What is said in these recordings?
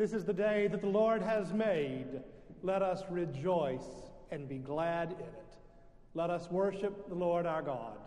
This is the day that the Lord has made. Let us rejoice and be glad in it. Let us worship the Lord our God.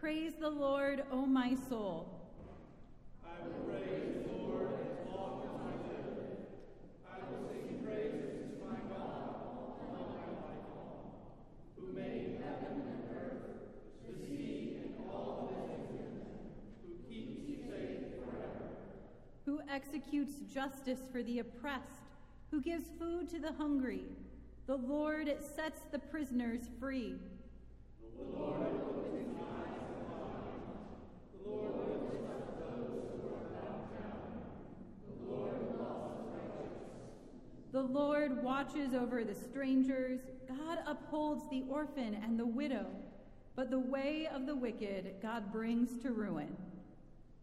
Praise the Lord, O my soul. I will praise the Lord as long as I live. I will sing praises to my God all my life long, who made heaven and earth, the sea and all that is in them, who keeps you safe forever. Who executes justice for the oppressed, who gives food to the hungry. The Lord sets the prisoners free. The Lord The Lord watches over the strangers. God upholds the orphan and the widow. But the way of the wicked God brings to ruin.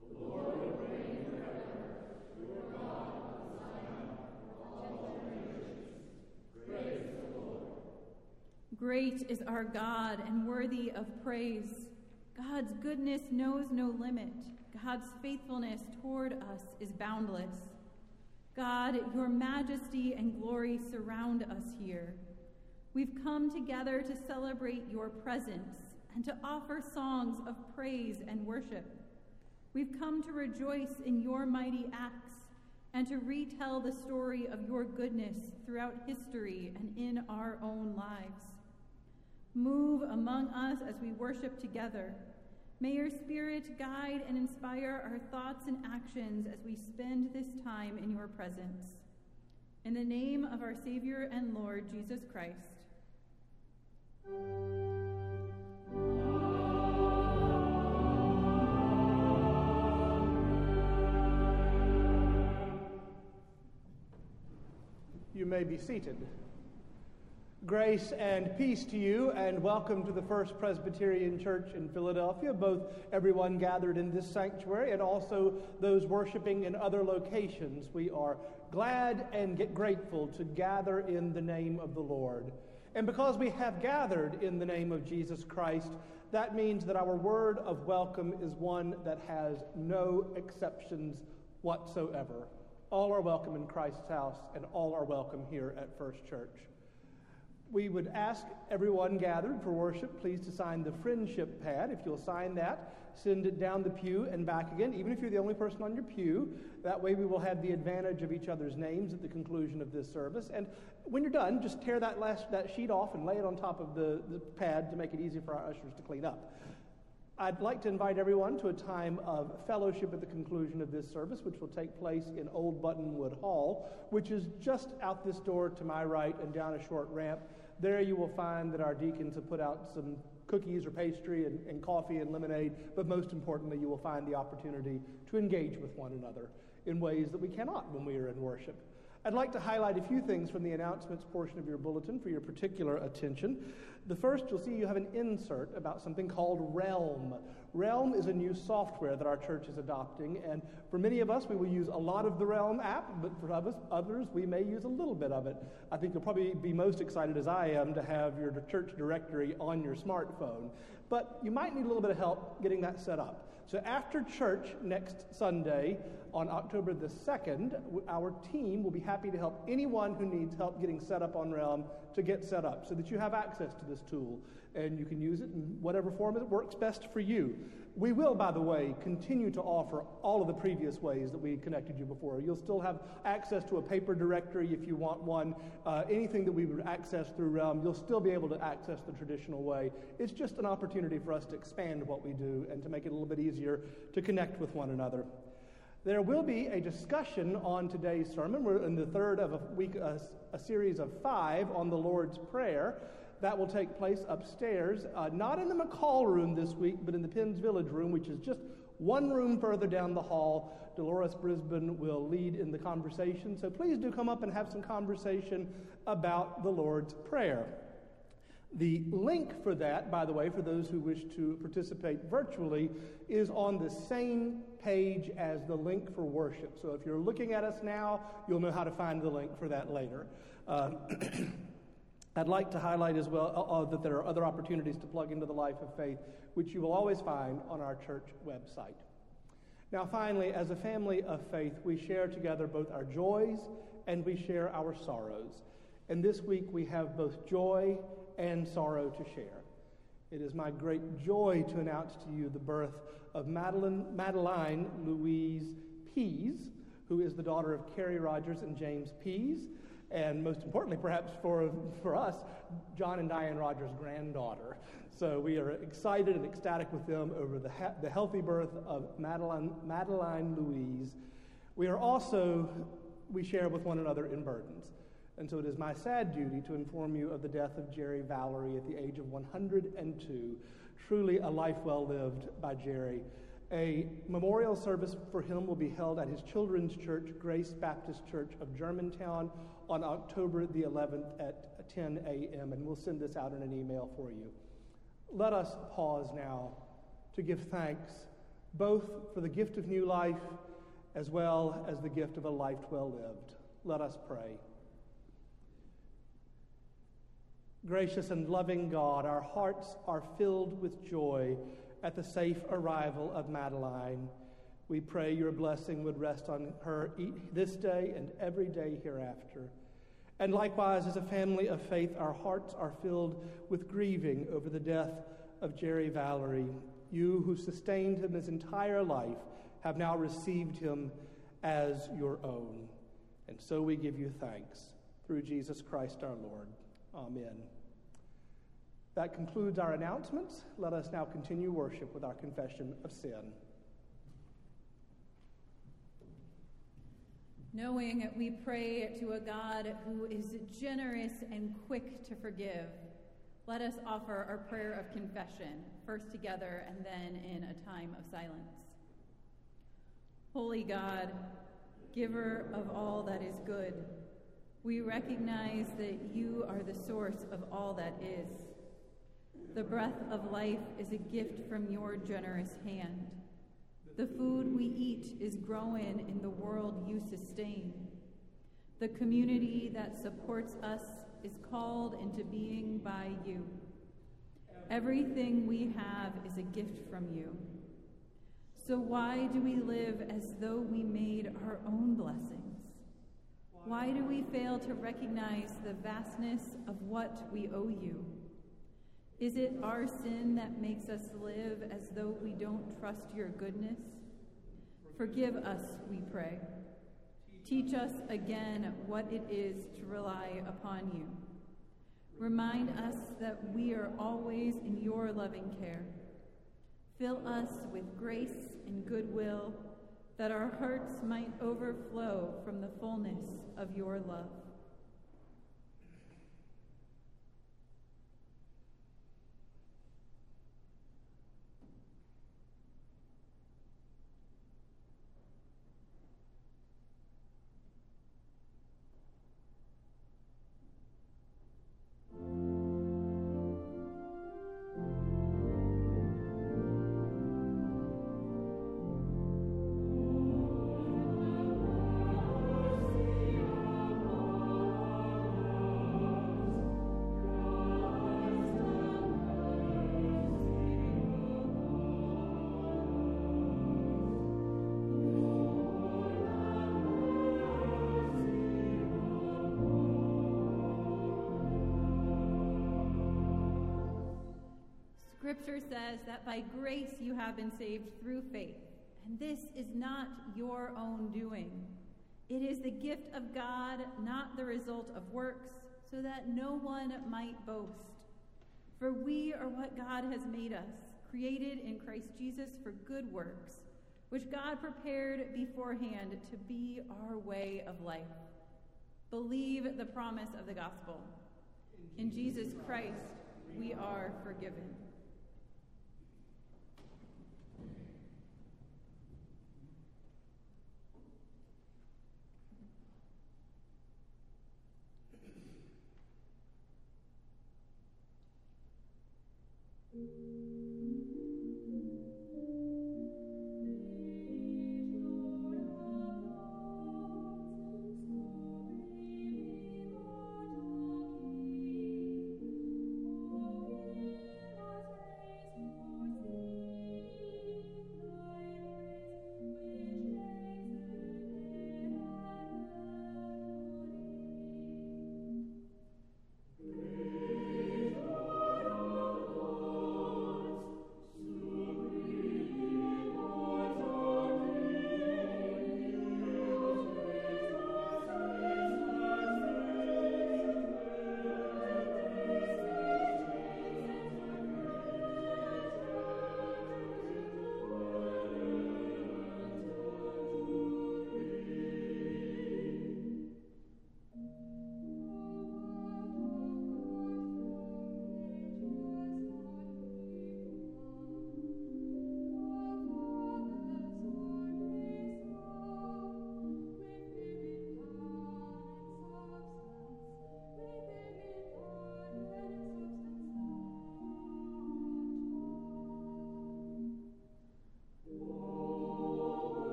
The Lord will forever. Your God, Zion, all generations. Praise the Lord. Great is our God and worthy of praise. God's goodness knows no limit. God's faithfulness toward us is boundless. God, your majesty and glory surround us here. We've come together to celebrate your presence and to offer songs of praise and worship. We've come to rejoice in your mighty acts and to retell the story of your goodness throughout history and in our own lives. Move among us as we worship together. May your spirit guide and inspire our thoughts and actions as we spend this time in your presence. In the name of our Savior and Lord Jesus Christ. You may be seated. Grace and peace to you, and welcome to the First Presbyterian Church in Philadelphia, both everyone gathered in this sanctuary and also those worshiping in other locations. We are glad and get grateful to gather in the name of the Lord. And because we have gathered in the name of Jesus Christ, that means that our word of welcome is one that has no exceptions whatsoever. All are welcome in Christ's house, and all are welcome here at First Church. We would ask everyone gathered for worship, please to sign the friendship pad. If you'll sign that, send it down the pew and back again, even if you're the only person on your pew. That way, we will have the advantage of each other's names at the conclusion of this service. And when you're done, just tear that, last, that sheet off and lay it on top of the, the pad to make it easy for our ushers to clean up. I'd like to invite everyone to a time of fellowship at the conclusion of this service, which will take place in Old Buttonwood Hall, which is just out this door to my right and down a short ramp. There you will find that our deacons have put out some cookies or pastry and, and coffee and lemonade, but most importantly, you will find the opportunity to engage with one another in ways that we cannot when we are in worship. I'd like to highlight a few things from the announcements portion of your bulletin for your particular attention. The first, you'll see you have an insert about something called Realm. Realm is a new software that our church is adopting, and for many of us, we will use a lot of the Realm app, but for others, we may use a little bit of it. I think you'll probably be most excited, as I am, to have your church directory on your smartphone. But you might need a little bit of help getting that set up. So after church next Sunday, on October the 2nd, our team will be happy to help anyone who needs help getting set up on Realm to get set up so that you have access to this tool and you can use it in whatever form it works best for you. We will, by the way, continue to offer all of the previous ways that we connected you before. You'll still have access to a paper directory if you want one. Uh, anything that we would access through Realm, you'll still be able to access the traditional way. It's just an opportunity for us to expand what we do and to make it a little bit easier to connect with one another. There will be a discussion on today's sermon. We're in the third of a week, a, a series of five on the Lord's Prayer. That will take place upstairs, uh, not in the McCall room this week, but in the Penns Village room, which is just one room further down the hall. Dolores Brisbane will lead in the conversation. So please do come up and have some conversation about the Lord's Prayer. The link for that, by the way, for those who wish to participate virtually, is on the same page as the link for worship. So if you're looking at us now, you'll know how to find the link for that later. Uh, I'd like to highlight as well uh, uh, that there are other opportunities to plug into the life of faith, which you will always find on our church website. Now, finally, as a family of faith, we share together both our joys and we share our sorrows. And this week we have both joy and sorrow to share. It is my great joy to announce to you the birth of Madeline, Madeline Louise Pease, who is the daughter of Carrie Rogers and James Pease, and most importantly, perhaps for, for us, John and Diane Rogers' granddaughter. So we are excited and ecstatic with them over the, ha- the healthy birth of Madeline, Madeline Louise. We are also, we share with one another in burdens. And so it is my sad duty to inform you of the death of Jerry Valerie at the age of 102. Truly a life well lived by Jerry. A memorial service for him will be held at his children's church, Grace Baptist Church of Germantown, on October the 11th at 10 a.m., and we'll send this out in an email for you. Let us pause now to give thanks both for the gift of new life as well as the gift of a life well lived. Let us pray. Gracious and loving God, our hearts are filled with joy at the safe arrival of Madeline. We pray your blessing would rest on her this day and every day hereafter. And likewise, as a family of faith, our hearts are filled with grieving over the death of Jerry Valerie. You who sustained him his entire life have now received him as your own. And so we give you thanks through Jesus Christ our Lord. Amen. That concludes our announcements. Let us now continue worship with our confession of sin. Knowing we pray to a God who is generous and quick to forgive, let us offer our prayer of confession, first together and then in a time of silence. Holy God, giver of all that is good, we recognize that you are the source of all that is. The breath of life is a gift from your generous hand. The food we eat is grown in the world you sustain. The community that supports us is called into being by you. Everything we have is a gift from you. So why do we live as though we made our own blessings? Why do we fail to recognize the vastness of what we owe you? Is it our sin that makes us live as though we don't trust your goodness? Forgive us, we pray. Teach us again what it is to rely upon you. Remind us that we are always in your loving care. Fill us with grace and goodwill, that our hearts might overflow from the fullness of your love. Scripture says that by grace you have been saved through faith, and this is not your own doing. It is the gift of God, not the result of works, so that no one might boast. For we are what God has made us, created in Christ Jesus for good works, which God prepared beforehand to be our way of life. Believe the promise of the gospel. In Jesus Christ, we are forgiven.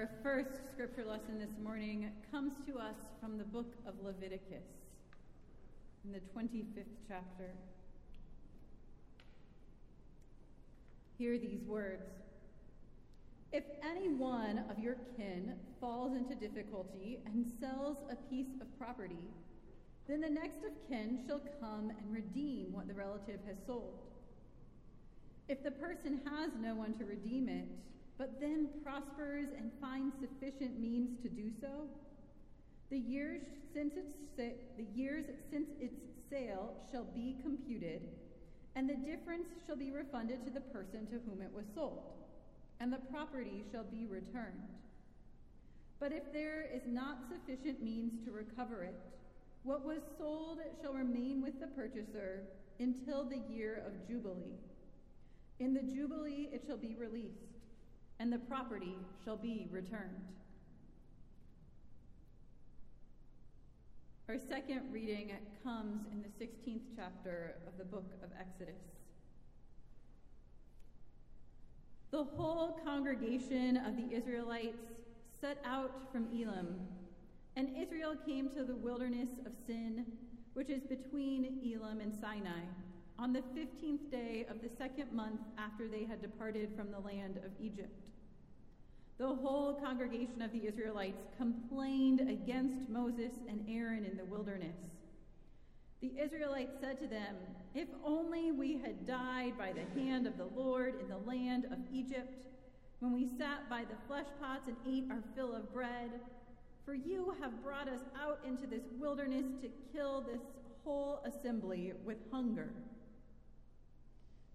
Our first scripture lesson this morning comes to us from the book of Leviticus, in the 25th chapter. Hear these words If any one of your kin falls into difficulty and sells a piece of property, then the next of kin shall come and redeem what the relative has sold. If the person has no one to redeem it, but then prospers and finds sufficient means to do so, the years since its, the years since its sale shall be computed, and the difference shall be refunded to the person to whom it was sold, and the property shall be returned. But if there is not sufficient means to recover it, what was sold shall remain with the purchaser until the year of Jubilee. In the Jubilee it shall be released and the property shall be returned. Our second reading comes in the 16th chapter of the book of Exodus. The whole congregation of the Israelites set out from Elim, and Israel came to the wilderness of Sin, which is between Elim and Sinai on the 15th day of the second month after they had departed from the land of Egypt. The whole congregation of the Israelites complained against Moses and Aaron in the wilderness. The Israelites said to them, If only we had died by the hand of the Lord in the land of Egypt, when we sat by the flesh pots and ate our fill of bread. For you have brought us out into this wilderness to kill this whole assembly with hunger.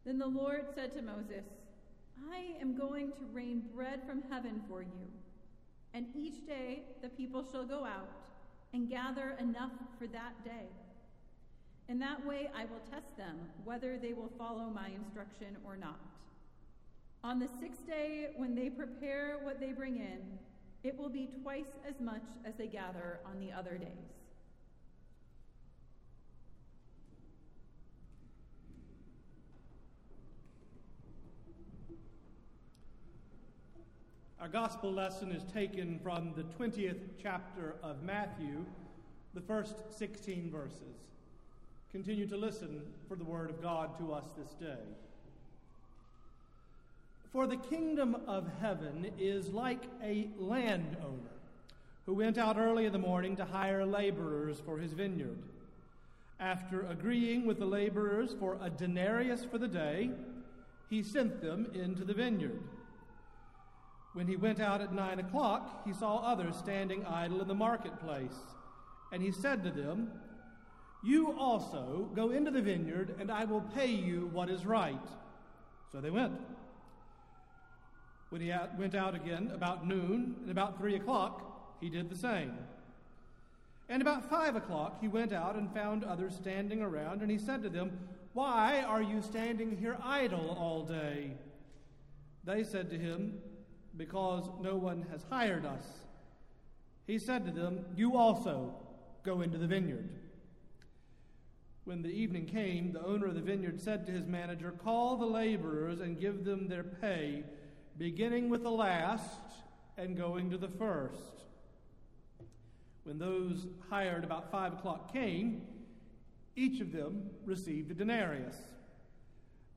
Then the Lord said to Moses, I am going to rain bread from heaven for you, and each day the people shall go out and gather enough for that day. In that way I will test them whether they will follow my instruction or not. On the sixth day, when they prepare what they bring in, it will be twice as much as they gather on the other days. Our gospel lesson is taken from the 20th chapter of Matthew, the first 16 verses. Continue to listen for the word of God to us this day. For the kingdom of heaven is like a landowner who went out early in the morning to hire laborers for his vineyard. After agreeing with the laborers for a denarius for the day, he sent them into the vineyard. When he went out at nine o'clock, he saw others standing idle in the marketplace. And he said to them, You also go into the vineyard, and I will pay you what is right. So they went. When he went out again about noon and about three o'clock, he did the same. And about five o'clock, he went out and found others standing around, and he said to them, Why are you standing here idle all day? They said to him, because no one has hired us. He said to them, You also go into the vineyard. When the evening came, the owner of the vineyard said to his manager, Call the laborers and give them their pay, beginning with the last and going to the first. When those hired about five o'clock came, each of them received a denarius.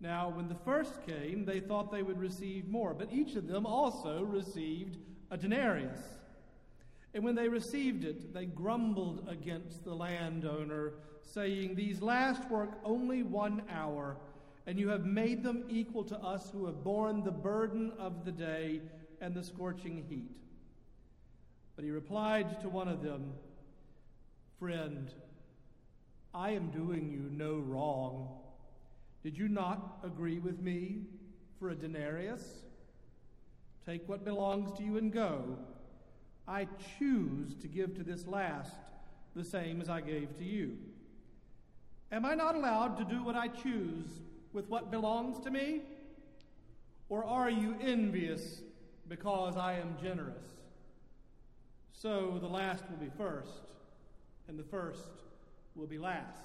Now, when the first came, they thought they would receive more, but each of them also received a denarius. And when they received it, they grumbled against the landowner, saying, These last work only one hour, and you have made them equal to us who have borne the burden of the day and the scorching heat. But he replied to one of them, Friend, I am doing you no wrong. Did you not agree with me for a denarius? Take what belongs to you and go. I choose to give to this last the same as I gave to you. Am I not allowed to do what I choose with what belongs to me? Or are you envious because I am generous? So the last will be first, and the first will be last.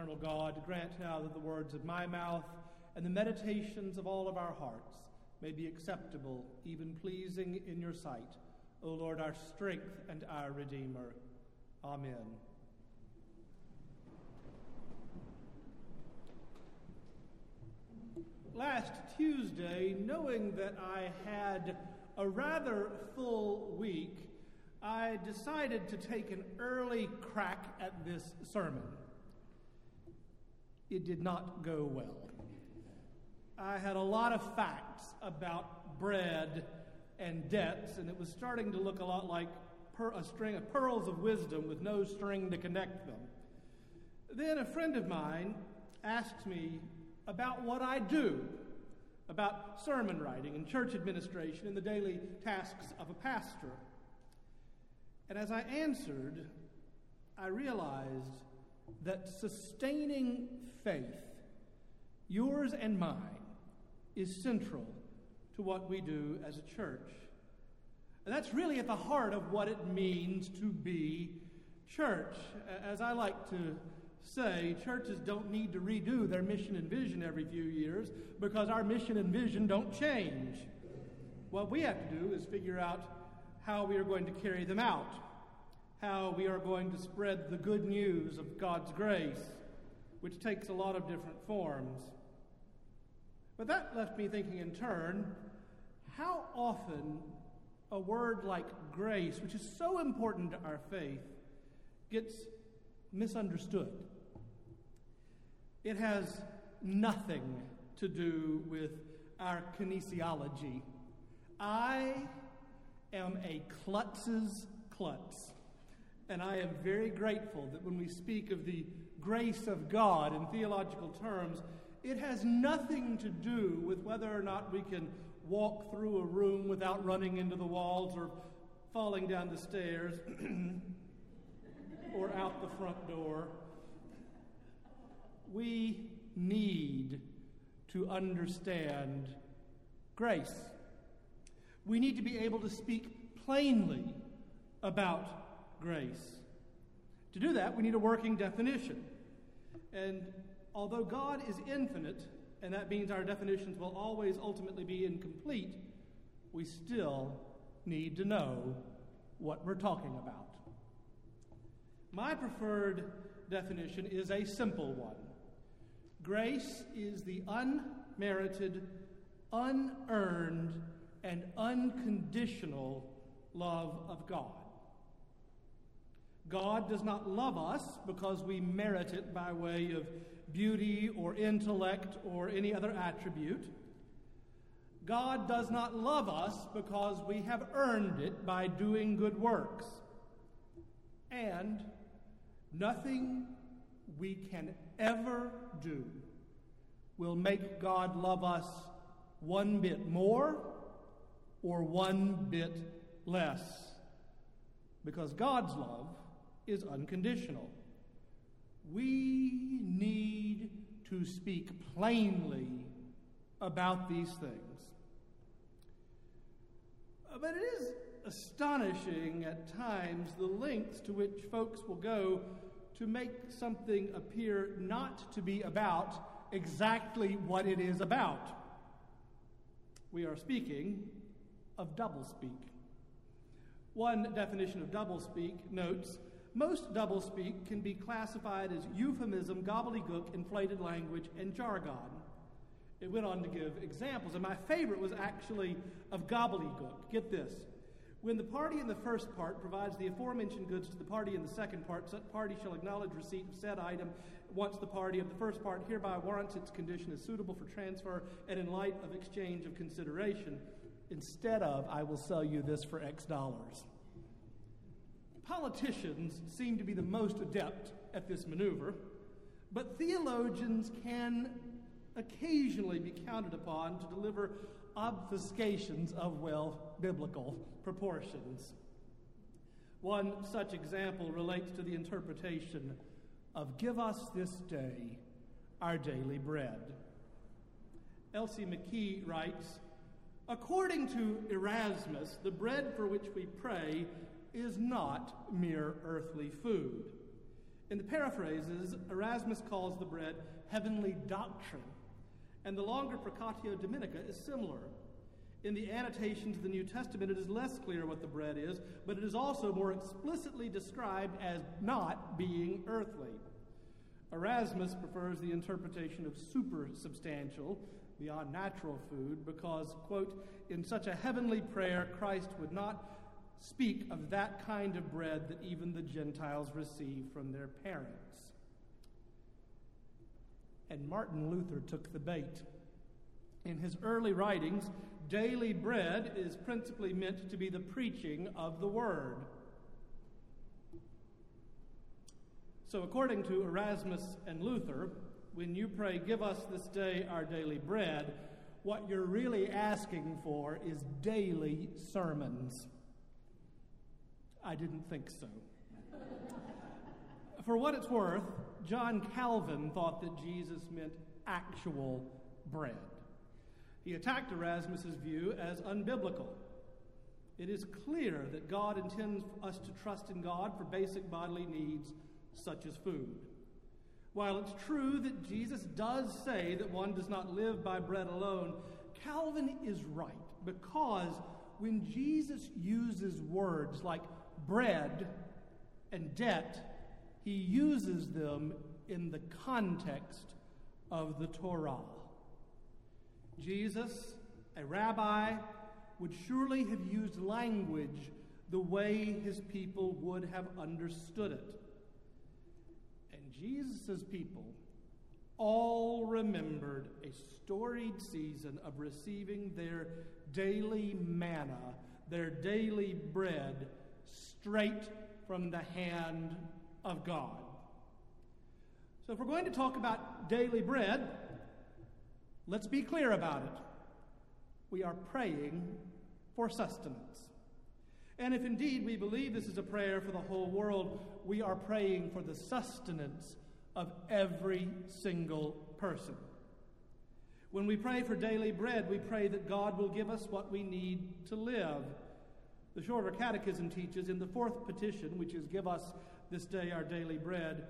Eternal God, grant now that the words of my mouth and the meditations of all of our hearts may be acceptable, even pleasing in your sight, O Lord, our strength and our Redeemer. Amen. Last Tuesday, knowing that I had a rather full week, I decided to take an early crack at this sermon. It did not go well. I had a lot of facts about bread and debts, and it was starting to look a lot like per- a string of pearls of wisdom with no string to connect them. Then a friend of mine asked me about what I do, about sermon writing and church administration and the daily tasks of a pastor. And as I answered, I realized that sustaining faith, yours and mine, is central to what we do as a church. And that's really at the heart of what it means to be church. As I like to say, churches don't need to redo their mission and vision every few years because our mission and vision don't change. What we have to do is figure out how we are going to carry them out, how we are going to spread the good news of God's grace, which takes a lot of different forms. But that left me thinking in turn how often a word like grace, which is so important to our faith, gets misunderstood. It has nothing to do with our kinesiology. I am a klutz's klutz. And I am very grateful that when we speak of the grace of God in theological terms, it has nothing to do with whether or not we can walk through a room without running into the walls or falling down the stairs or out the front door. We need to understand grace. We need to be able to speak plainly about grace. To do that, we need a working definition. And although God is infinite, and that means our definitions will always ultimately be incomplete, we still need to know what we're talking about. My preferred definition is a simple one grace is the unmerited, unearned, and unconditional love of God. God does not love us because we merit it by way of beauty or intellect or any other attribute. God does not love us because we have earned it by doing good works. And nothing we can ever do will make God love us one bit more or one bit less. Because God's love is unconditional. We need to speak plainly about these things. But it is astonishing at times the lengths to which folks will go to make something appear not to be about exactly what it is about. We are speaking of doublespeak. One definition of doublespeak notes most doublespeak can be classified as euphemism, gobbledygook, inflated language, and jargon. It went on to give examples, and my favorite was actually of gobbledygook. Get this. When the party in the first part provides the aforementioned goods to the party in the second part, such party shall acknowledge receipt of said item once the party of the first part hereby warrants its condition is suitable for transfer and in light of exchange of consideration, instead of, I will sell you this for X dollars. Politicians seem to be the most adept at this maneuver, but theologians can occasionally be counted upon to deliver obfuscations of, well, biblical proportions. One such example relates to the interpretation of Give us this day our daily bread. Elsie McKee writes According to Erasmus, the bread for which we pray is not mere earthly food. In the paraphrases, Erasmus calls the bread heavenly doctrine, and the longer Precatio Dominica is similar. In the annotation to the New Testament, it is less clear what the bread is, but it is also more explicitly described as not being earthly. Erasmus prefers the interpretation of supersubstantial, beyond natural food, because, quote, in such a heavenly prayer, Christ would not speak of that kind of bread that even the Gentiles receive from their parents. And Martin Luther took the bait. In his early writings, daily bread is principally meant to be the preaching of the word. So, according to Erasmus and Luther, when you pray, Give us this day our daily bread, what you're really asking for is daily sermons. I didn't think so. for what it's worth, John Calvin thought that Jesus meant actual bread. He attacked Erasmus's view as unbiblical. It is clear that God intends us to trust in God for basic bodily needs such as food. While it's true that Jesus does say that one does not live by bread alone, Calvin is right because when Jesus uses words like bread and debt, he uses them in the context of the Torah. Jesus, a rabbi, would surely have used language the way his people would have understood it. And Jesus' people all remembered a storied season of receiving their daily manna, their daily bread, straight from the hand of God. So, if we're going to talk about daily bread, let's be clear about it. We are praying for sustenance. And if indeed we believe this is a prayer for the whole world, we are praying for the sustenance of every single person. When we pray for daily bread, we pray that God will give us what we need to live. The Shorter Catechism teaches in the fourth petition, which is Give us this day our daily bread,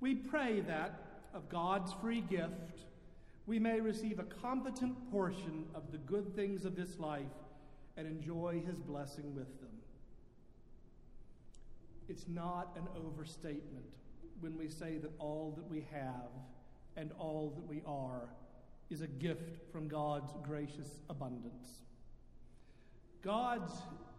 we pray that, of God's free gift, we may receive a competent portion of the good things of this life and enjoy his blessing with them. It's not an overstatement when we say that all that we have and all that we are is a gift from God's gracious abundance. God's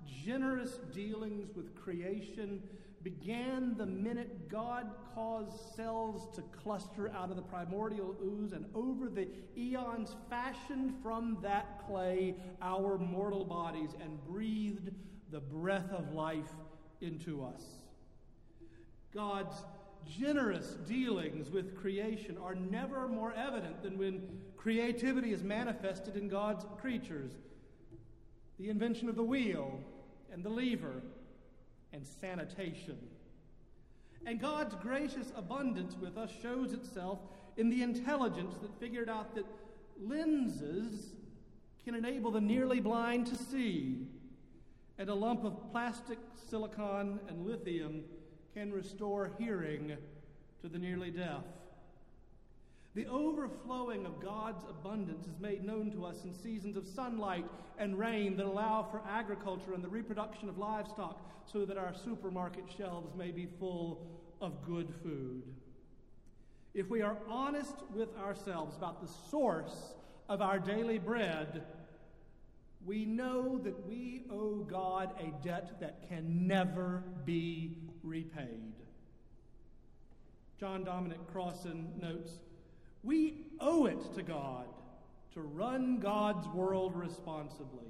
generous dealings with creation began the minute God caused cells to cluster out of the primordial ooze and over the eons fashioned from that clay our mortal bodies and breathed the breath of life into us. God's generous dealings with creation are never more evident than when creativity is manifested in God's creatures. The invention of the wheel and the lever and sanitation. And God's gracious abundance with us shows itself in the intelligence that figured out that lenses can enable the nearly blind to see, and a lump of plastic, silicon, and lithium can restore hearing to the nearly deaf. The overflowing of God's abundance is made known to us in seasons of sunlight and rain that allow for agriculture and the reproduction of livestock so that our supermarket shelves may be full of good food. If we are honest with ourselves about the source of our daily bread, we know that we owe God a debt that can never be repaid. John Dominic Crossan notes we owe it to God to run God's world responsibly.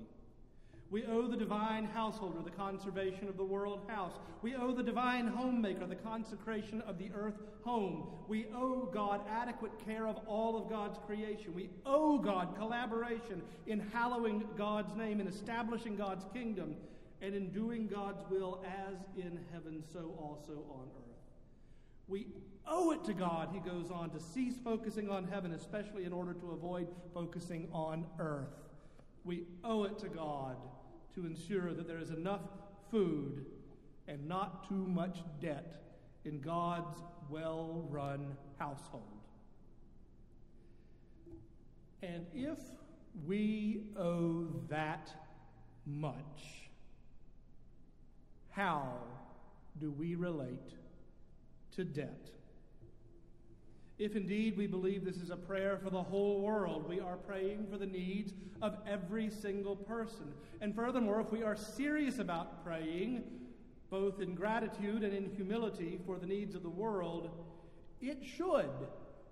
We owe the divine householder the conservation of the world house. We owe the divine homemaker the consecration of the earth home. We owe God adequate care of all of God's creation. We owe God collaboration in hallowing God's name, in establishing God's kingdom, and in doing God's will as in heaven, so also on earth. We owe it to God, he goes on, to cease focusing on heaven, especially in order to avoid focusing on earth. We owe it to God to ensure that there is enough food and not too much debt in God's well run household. And if we owe that much, how do we relate to debt? If indeed we believe this is a prayer for the whole world, we are praying for the needs of every single person. And furthermore, if we are serious about praying, both in gratitude and in humility for the needs of the world, it should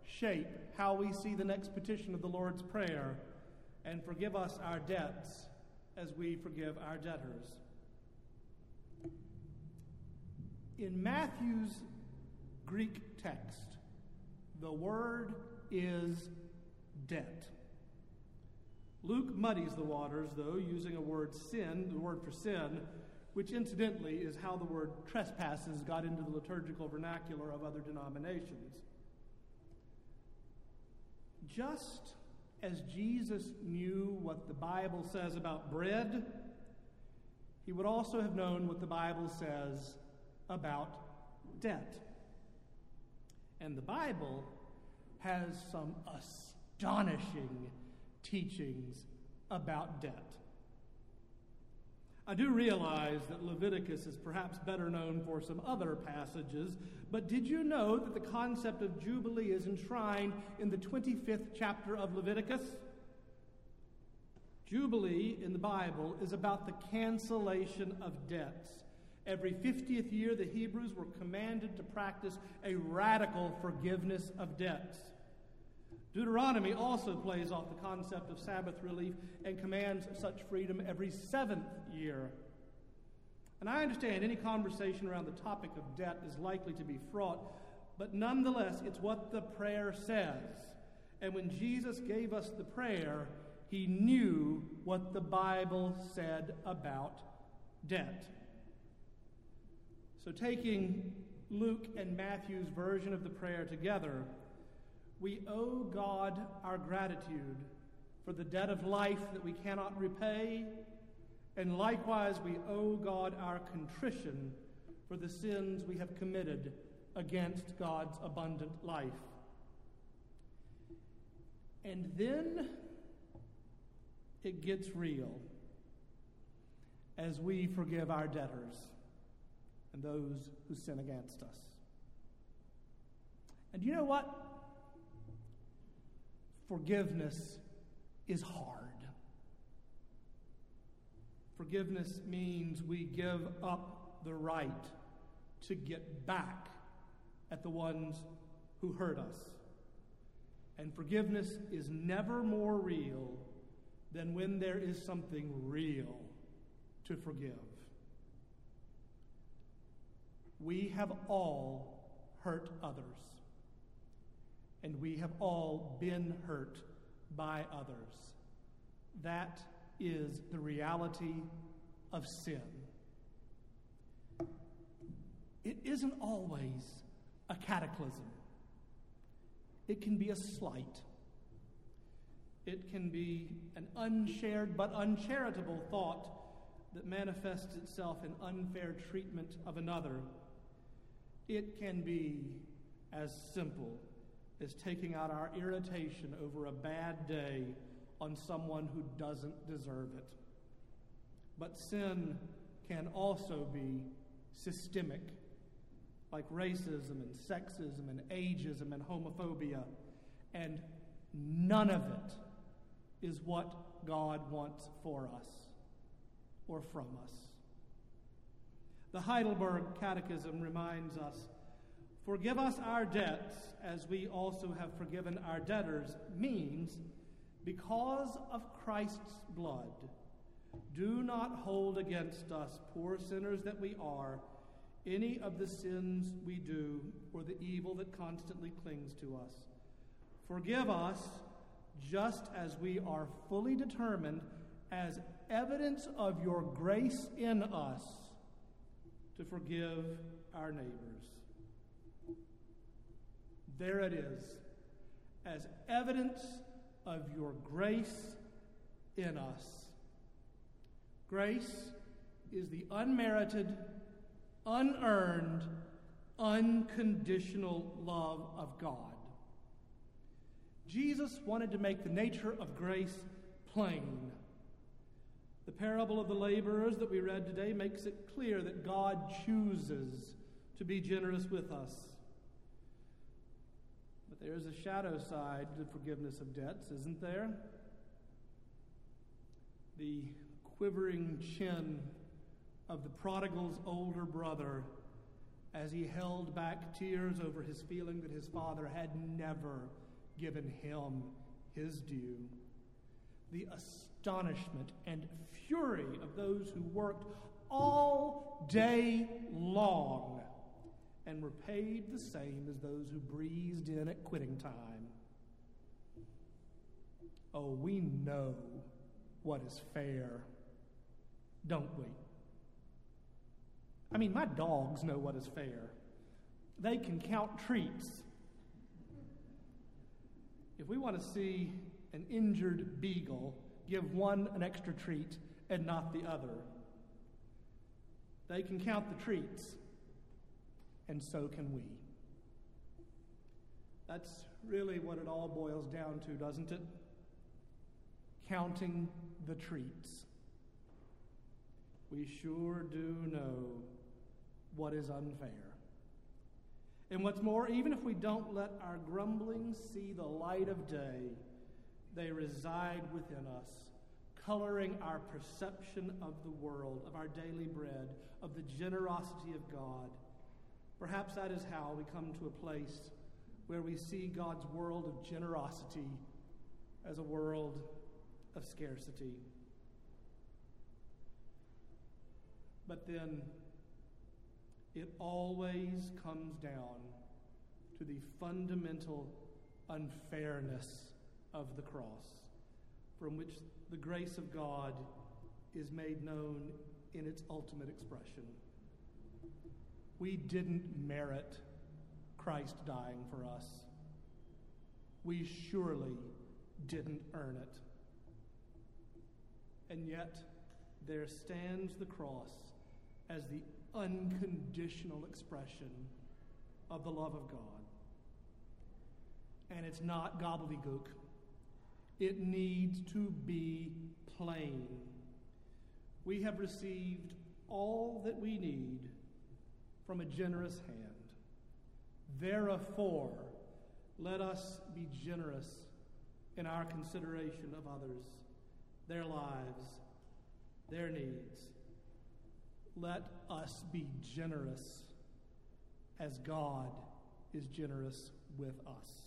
shape how we see the next petition of the Lord's Prayer and forgive us our debts as we forgive our debtors. In Matthew's Greek text, the word is debt. Luke muddies the waters, though, using a word sin, the word for sin, which incidentally is how the word trespasses got into the liturgical vernacular of other denominations. Just as Jesus knew what the Bible says about bread, he would also have known what the Bible says about debt. And the Bible has some astonishing teachings about debt. I do realize that Leviticus is perhaps better known for some other passages, but did you know that the concept of Jubilee is enshrined in the 25th chapter of Leviticus? Jubilee in the Bible is about the cancellation of debts. Every 50th year, the Hebrews were commanded to practice a radical forgiveness of debts. Deuteronomy also plays off the concept of Sabbath relief and commands such freedom every seventh year. And I understand any conversation around the topic of debt is likely to be fraught, but nonetheless, it's what the prayer says. And when Jesus gave us the prayer, he knew what the Bible said about debt. So, taking Luke and Matthew's version of the prayer together, we owe God our gratitude for the debt of life that we cannot repay, and likewise we owe God our contrition for the sins we have committed against God's abundant life. And then it gets real as we forgive our debtors and those who sin against us. And you know what? Forgiveness is hard. Forgiveness means we give up the right to get back at the ones who hurt us. And forgiveness is never more real than when there is something real to forgive. We have all hurt others and we have all been hurt by others. That is the reality of sin. It isn't always a cataclysm, it can be a slight. It can be an unshared but uncharitable thought that manifests itself in unfair treatment of another. It can be as simple as taking out our irritation over a bad day on someone who doesn't deserve it. But sin can also be systemic, like racism and sexism and ageism and homophobia, and none of it is what God wants for us or from us. The Heidelberg Catechism reminds us Forgive us our debts as we also have forgiven our debtors means because of Christ's blood, do not hold against us, poor sinners that we are, any of the sins we do or the evil that constantly clings to us. Forgive us just as we are fully determined as evidence of your grace in us to forgive our neighbors. There it is, as evidence of your grace in us. Grace is the unmerited, unearned, unconditional love of God. Jesus wanted to make the nature of grace plain. The parable of the laborers that we read today makes it clear that God chooses to be generous with us. But there's a shadow side to forgiveness of debts, isn't there? The quivering chin of the prodigal's older brother as he held back tears over his feeling that his father had never given him his due. The astonishment and fury of those who worked all day long and were paid the same as those who breezed in at quitting time. Oh, we know what is fair, don't we? I mean, my dogs know what is fair. They can count treats. If we want to see an injured beagle, give one an extra treat and not the other. They can count the treats, and so can we. That's really what it all boils down to, doesn't it? Counting the treats. We sure do know what is unfair. And what's more, even if we don't let our grumblings see the light of day, they reside within us, coloring our perception of the world, of our daily bread, of the generosity of God. Perhaps that is how we come to a place where we see God's world of generosity as a world of scarcity. But then it always comes down to the fundamental unfairness of the cross, from which the grace of God is made known in its ultimate expression. We didn't merit Christ dying for us. We surely didn't earn it. And yet, there stands the cross as the unconditional expression of the love of God. And it's not gobbledygook, it needs to be plain. We have received all that we need from a generous hand. Therefore, let us be generous in our consideration of others, their lives, their needs let us be generous as God is generous with us.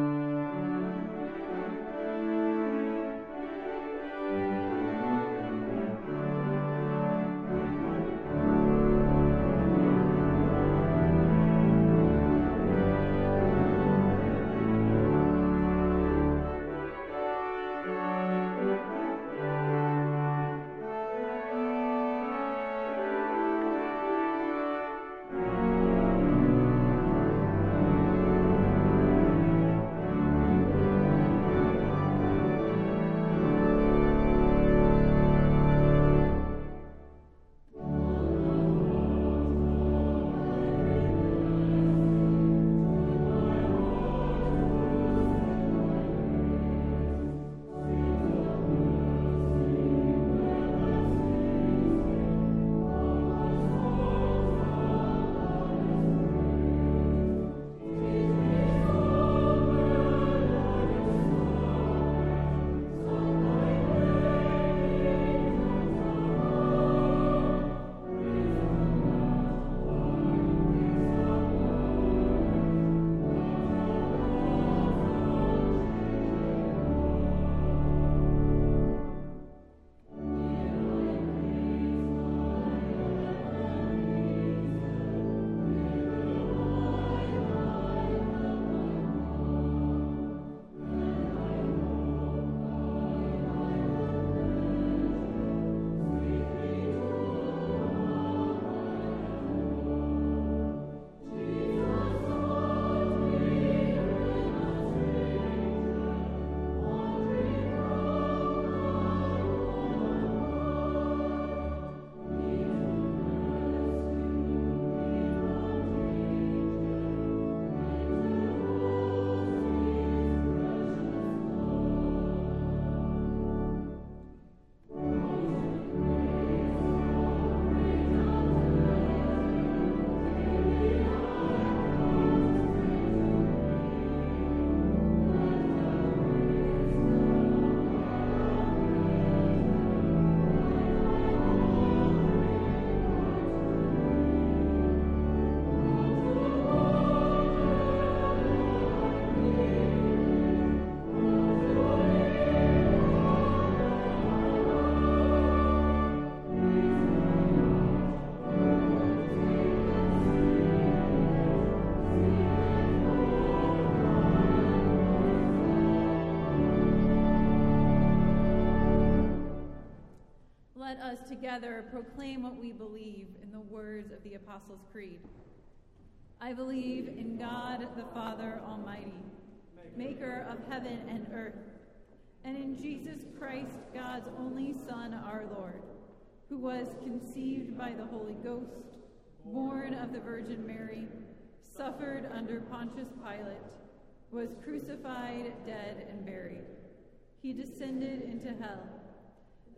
Us together proclaim what we believe in the words of the Apostles' Creed. I believe in God the Father Almighty, maker of heaven and earth, and in Jesus Christ, God's only Son, our Lord, who was conceived by the Holy Ghost, born of the Virgin Mary, suffered under Pontius Pilate, was crucified, dead, and buried. He descended into hell.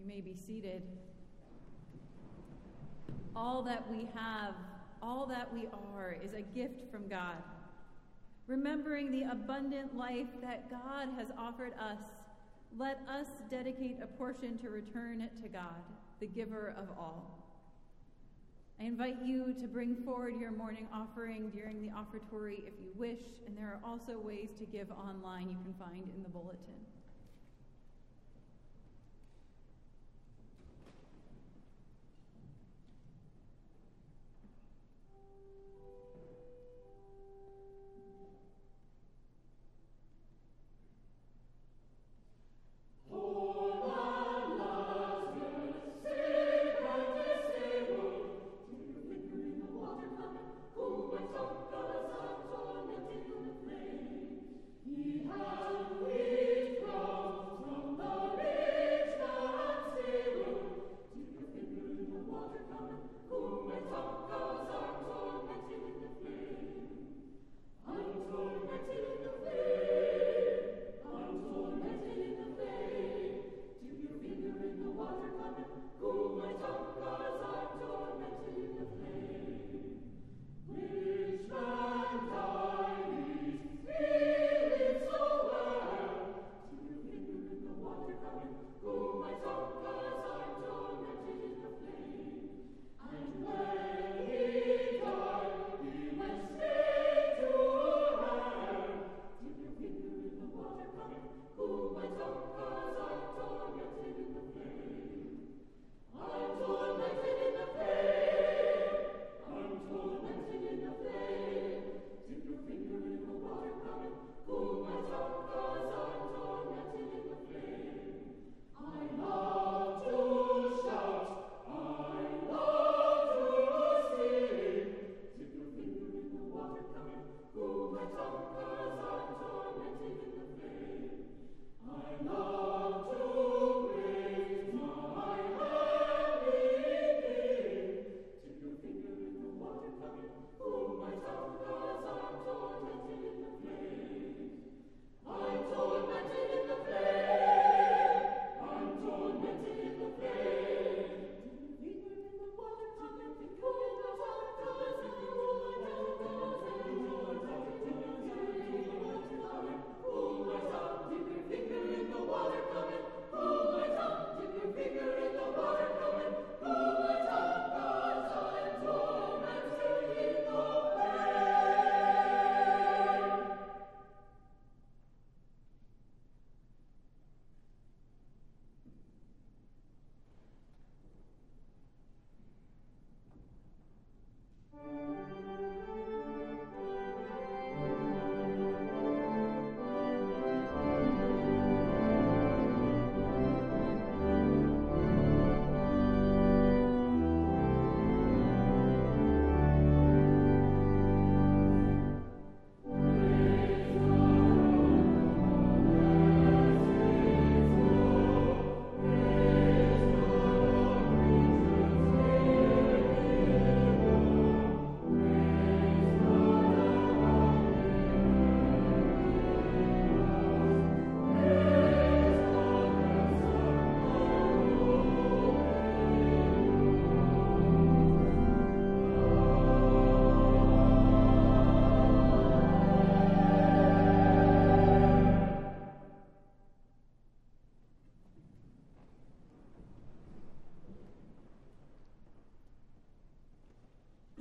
You may be seated. All that we have, all that we are, is a gift from God. Remembering the abundant life that God has offered us, let us dedicate a portion to return it to God, the giver of all. I invite you to bring forward your morning offering during the offertory if you wish, and there are also ways to give online you can find in the bulletin.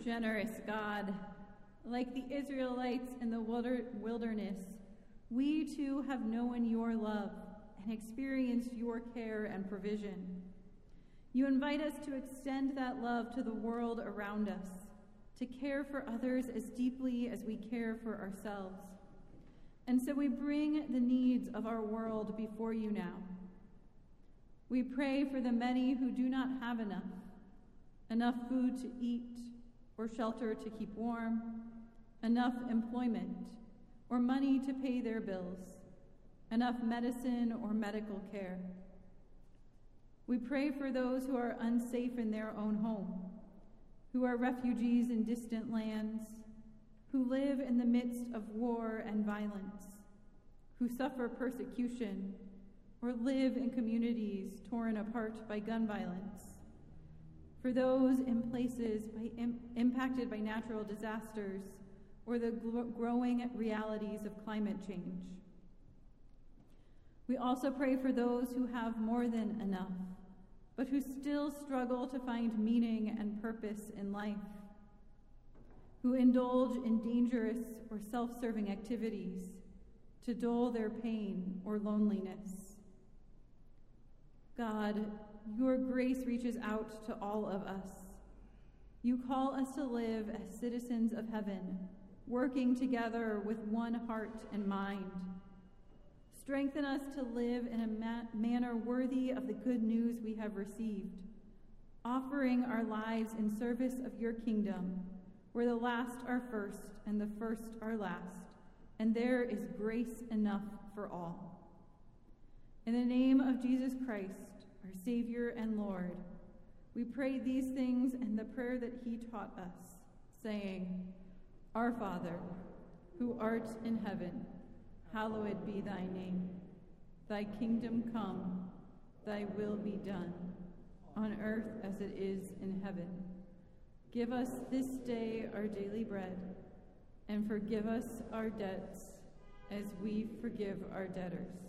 Generous God. Like the Israelites in the wilderness, we too have known your love and experienced your care and provision. You invite us to extend that love to the world around us, to care for others as deeply as we care for ourselves. And so we bring the needs of our world before you now. We pray for the many who do not have enough enough food to eat or shelter to keep warm, enough employment or money to pay their bills, enough medicine or medical care. We pray for those who are unsafe in their own home, who are refugees in distant lands, who live in the midst of war and violence, who suffer persecution or live in communities torn apart by gun violence for those in places by, Im, impacted by natural disasters or the growing realities of climate change. We also pray for those who have more than enough, but who still struggle to find meaning and purpose in life, who indulge in dangerous or self serving activities to dull their pain or loneliness. God, your grace reaches out to all of us. You call us to live as citizens of heaven, working together with one heart and mind. Strengthen us to live in a ma- manner worthy of the good news we have received, offering our lives in service of your kingdom, where the last are first and the first are last, and there is grace enough for all. In the name of Jesus Christ, our Savior and Lord. We pray these things and the prayer that he taught us, saying, Our Father, who art in heaven, hallowed be thy name. Thy kingdom come, thy will be done, on earth as it is in heaven. Give us this day our daily bread, and forgive us our debts as we forgive our debtors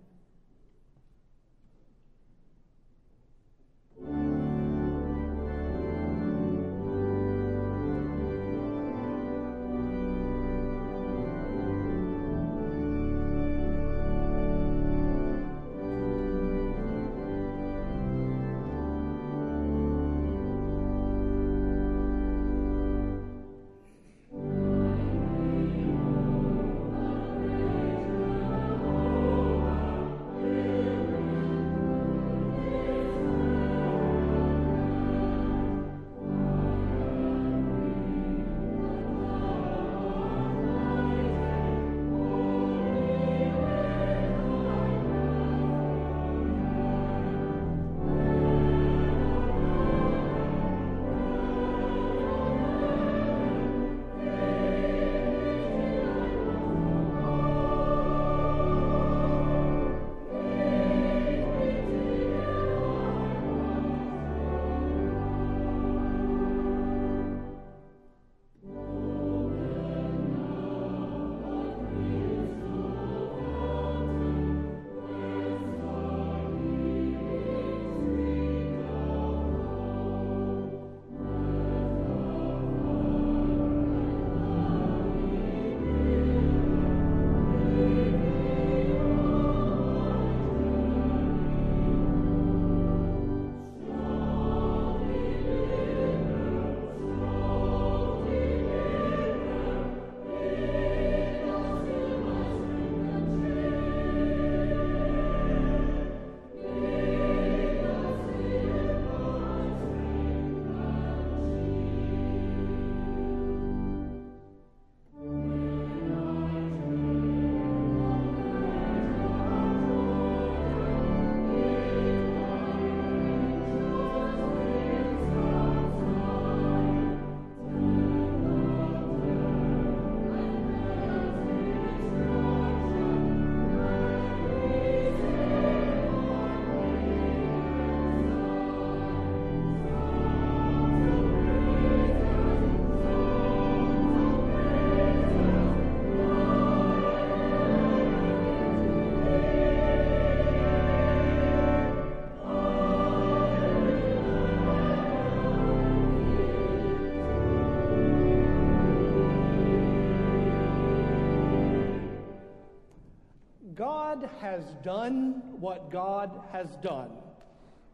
Has done what God has done.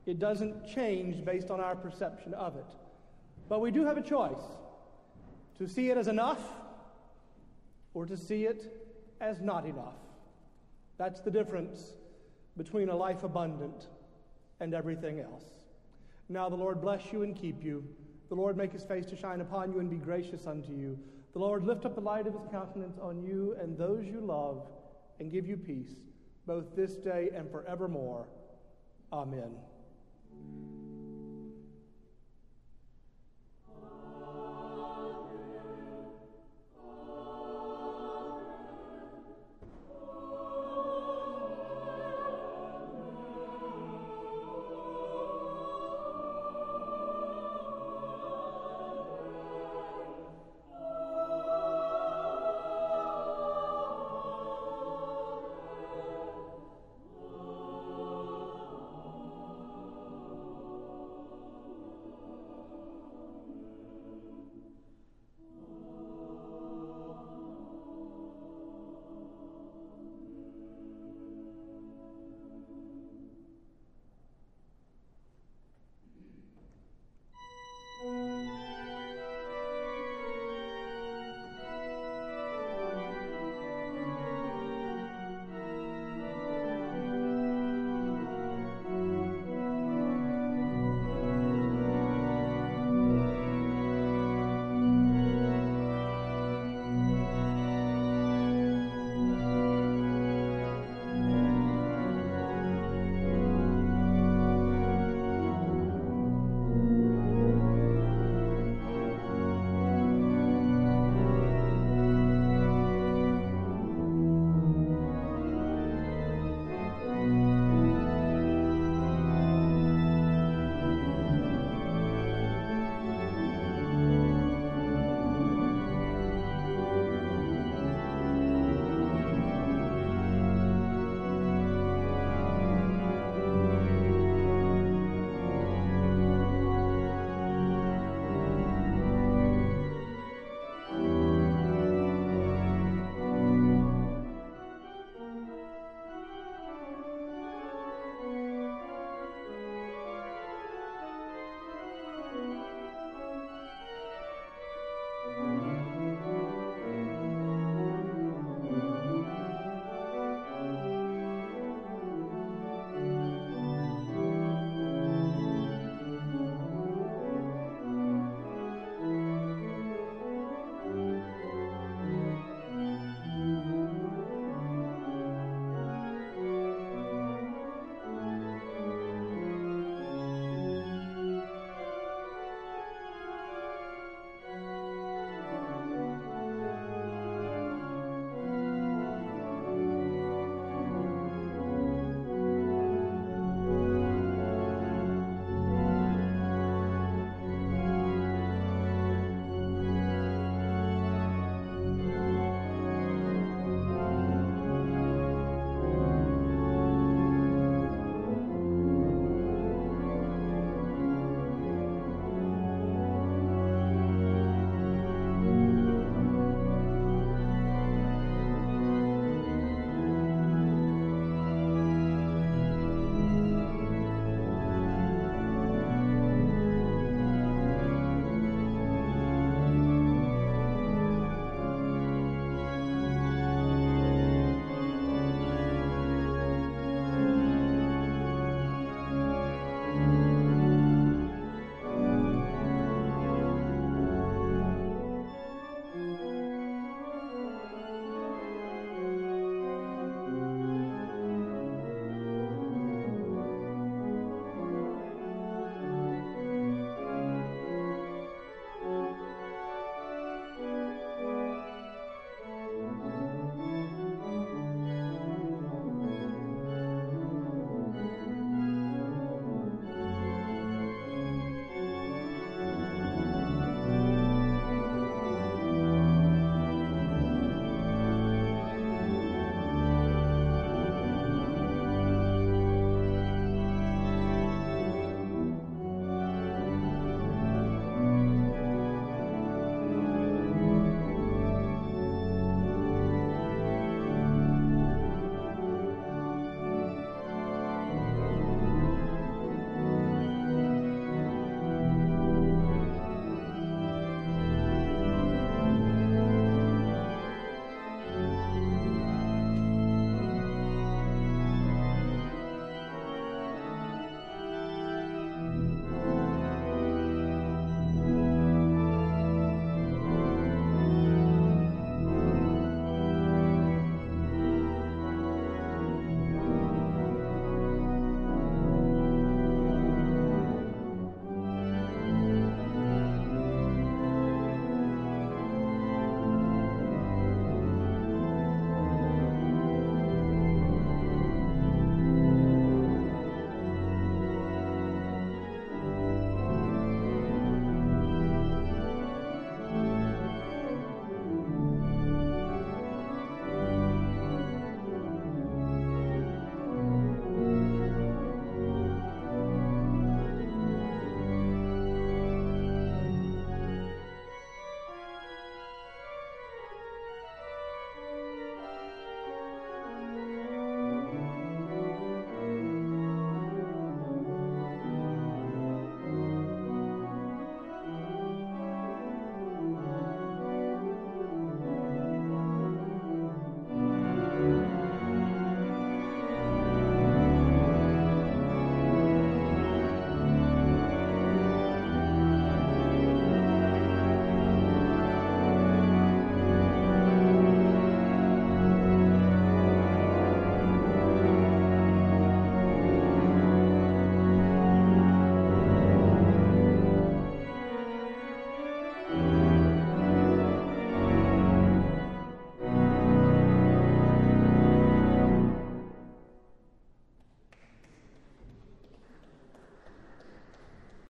It doesn't change based on our perception of it. But we do have a choice to see it as enough or to see it as not enough. That's the difference between a life abundant and everything else. Now the Lord bless you and keep you. The Lord make his face to shine upon you and be gracious unto you. The Lord lift up the light of his countenance on you and those you love and give you peace, both this day and forevermore. Amen.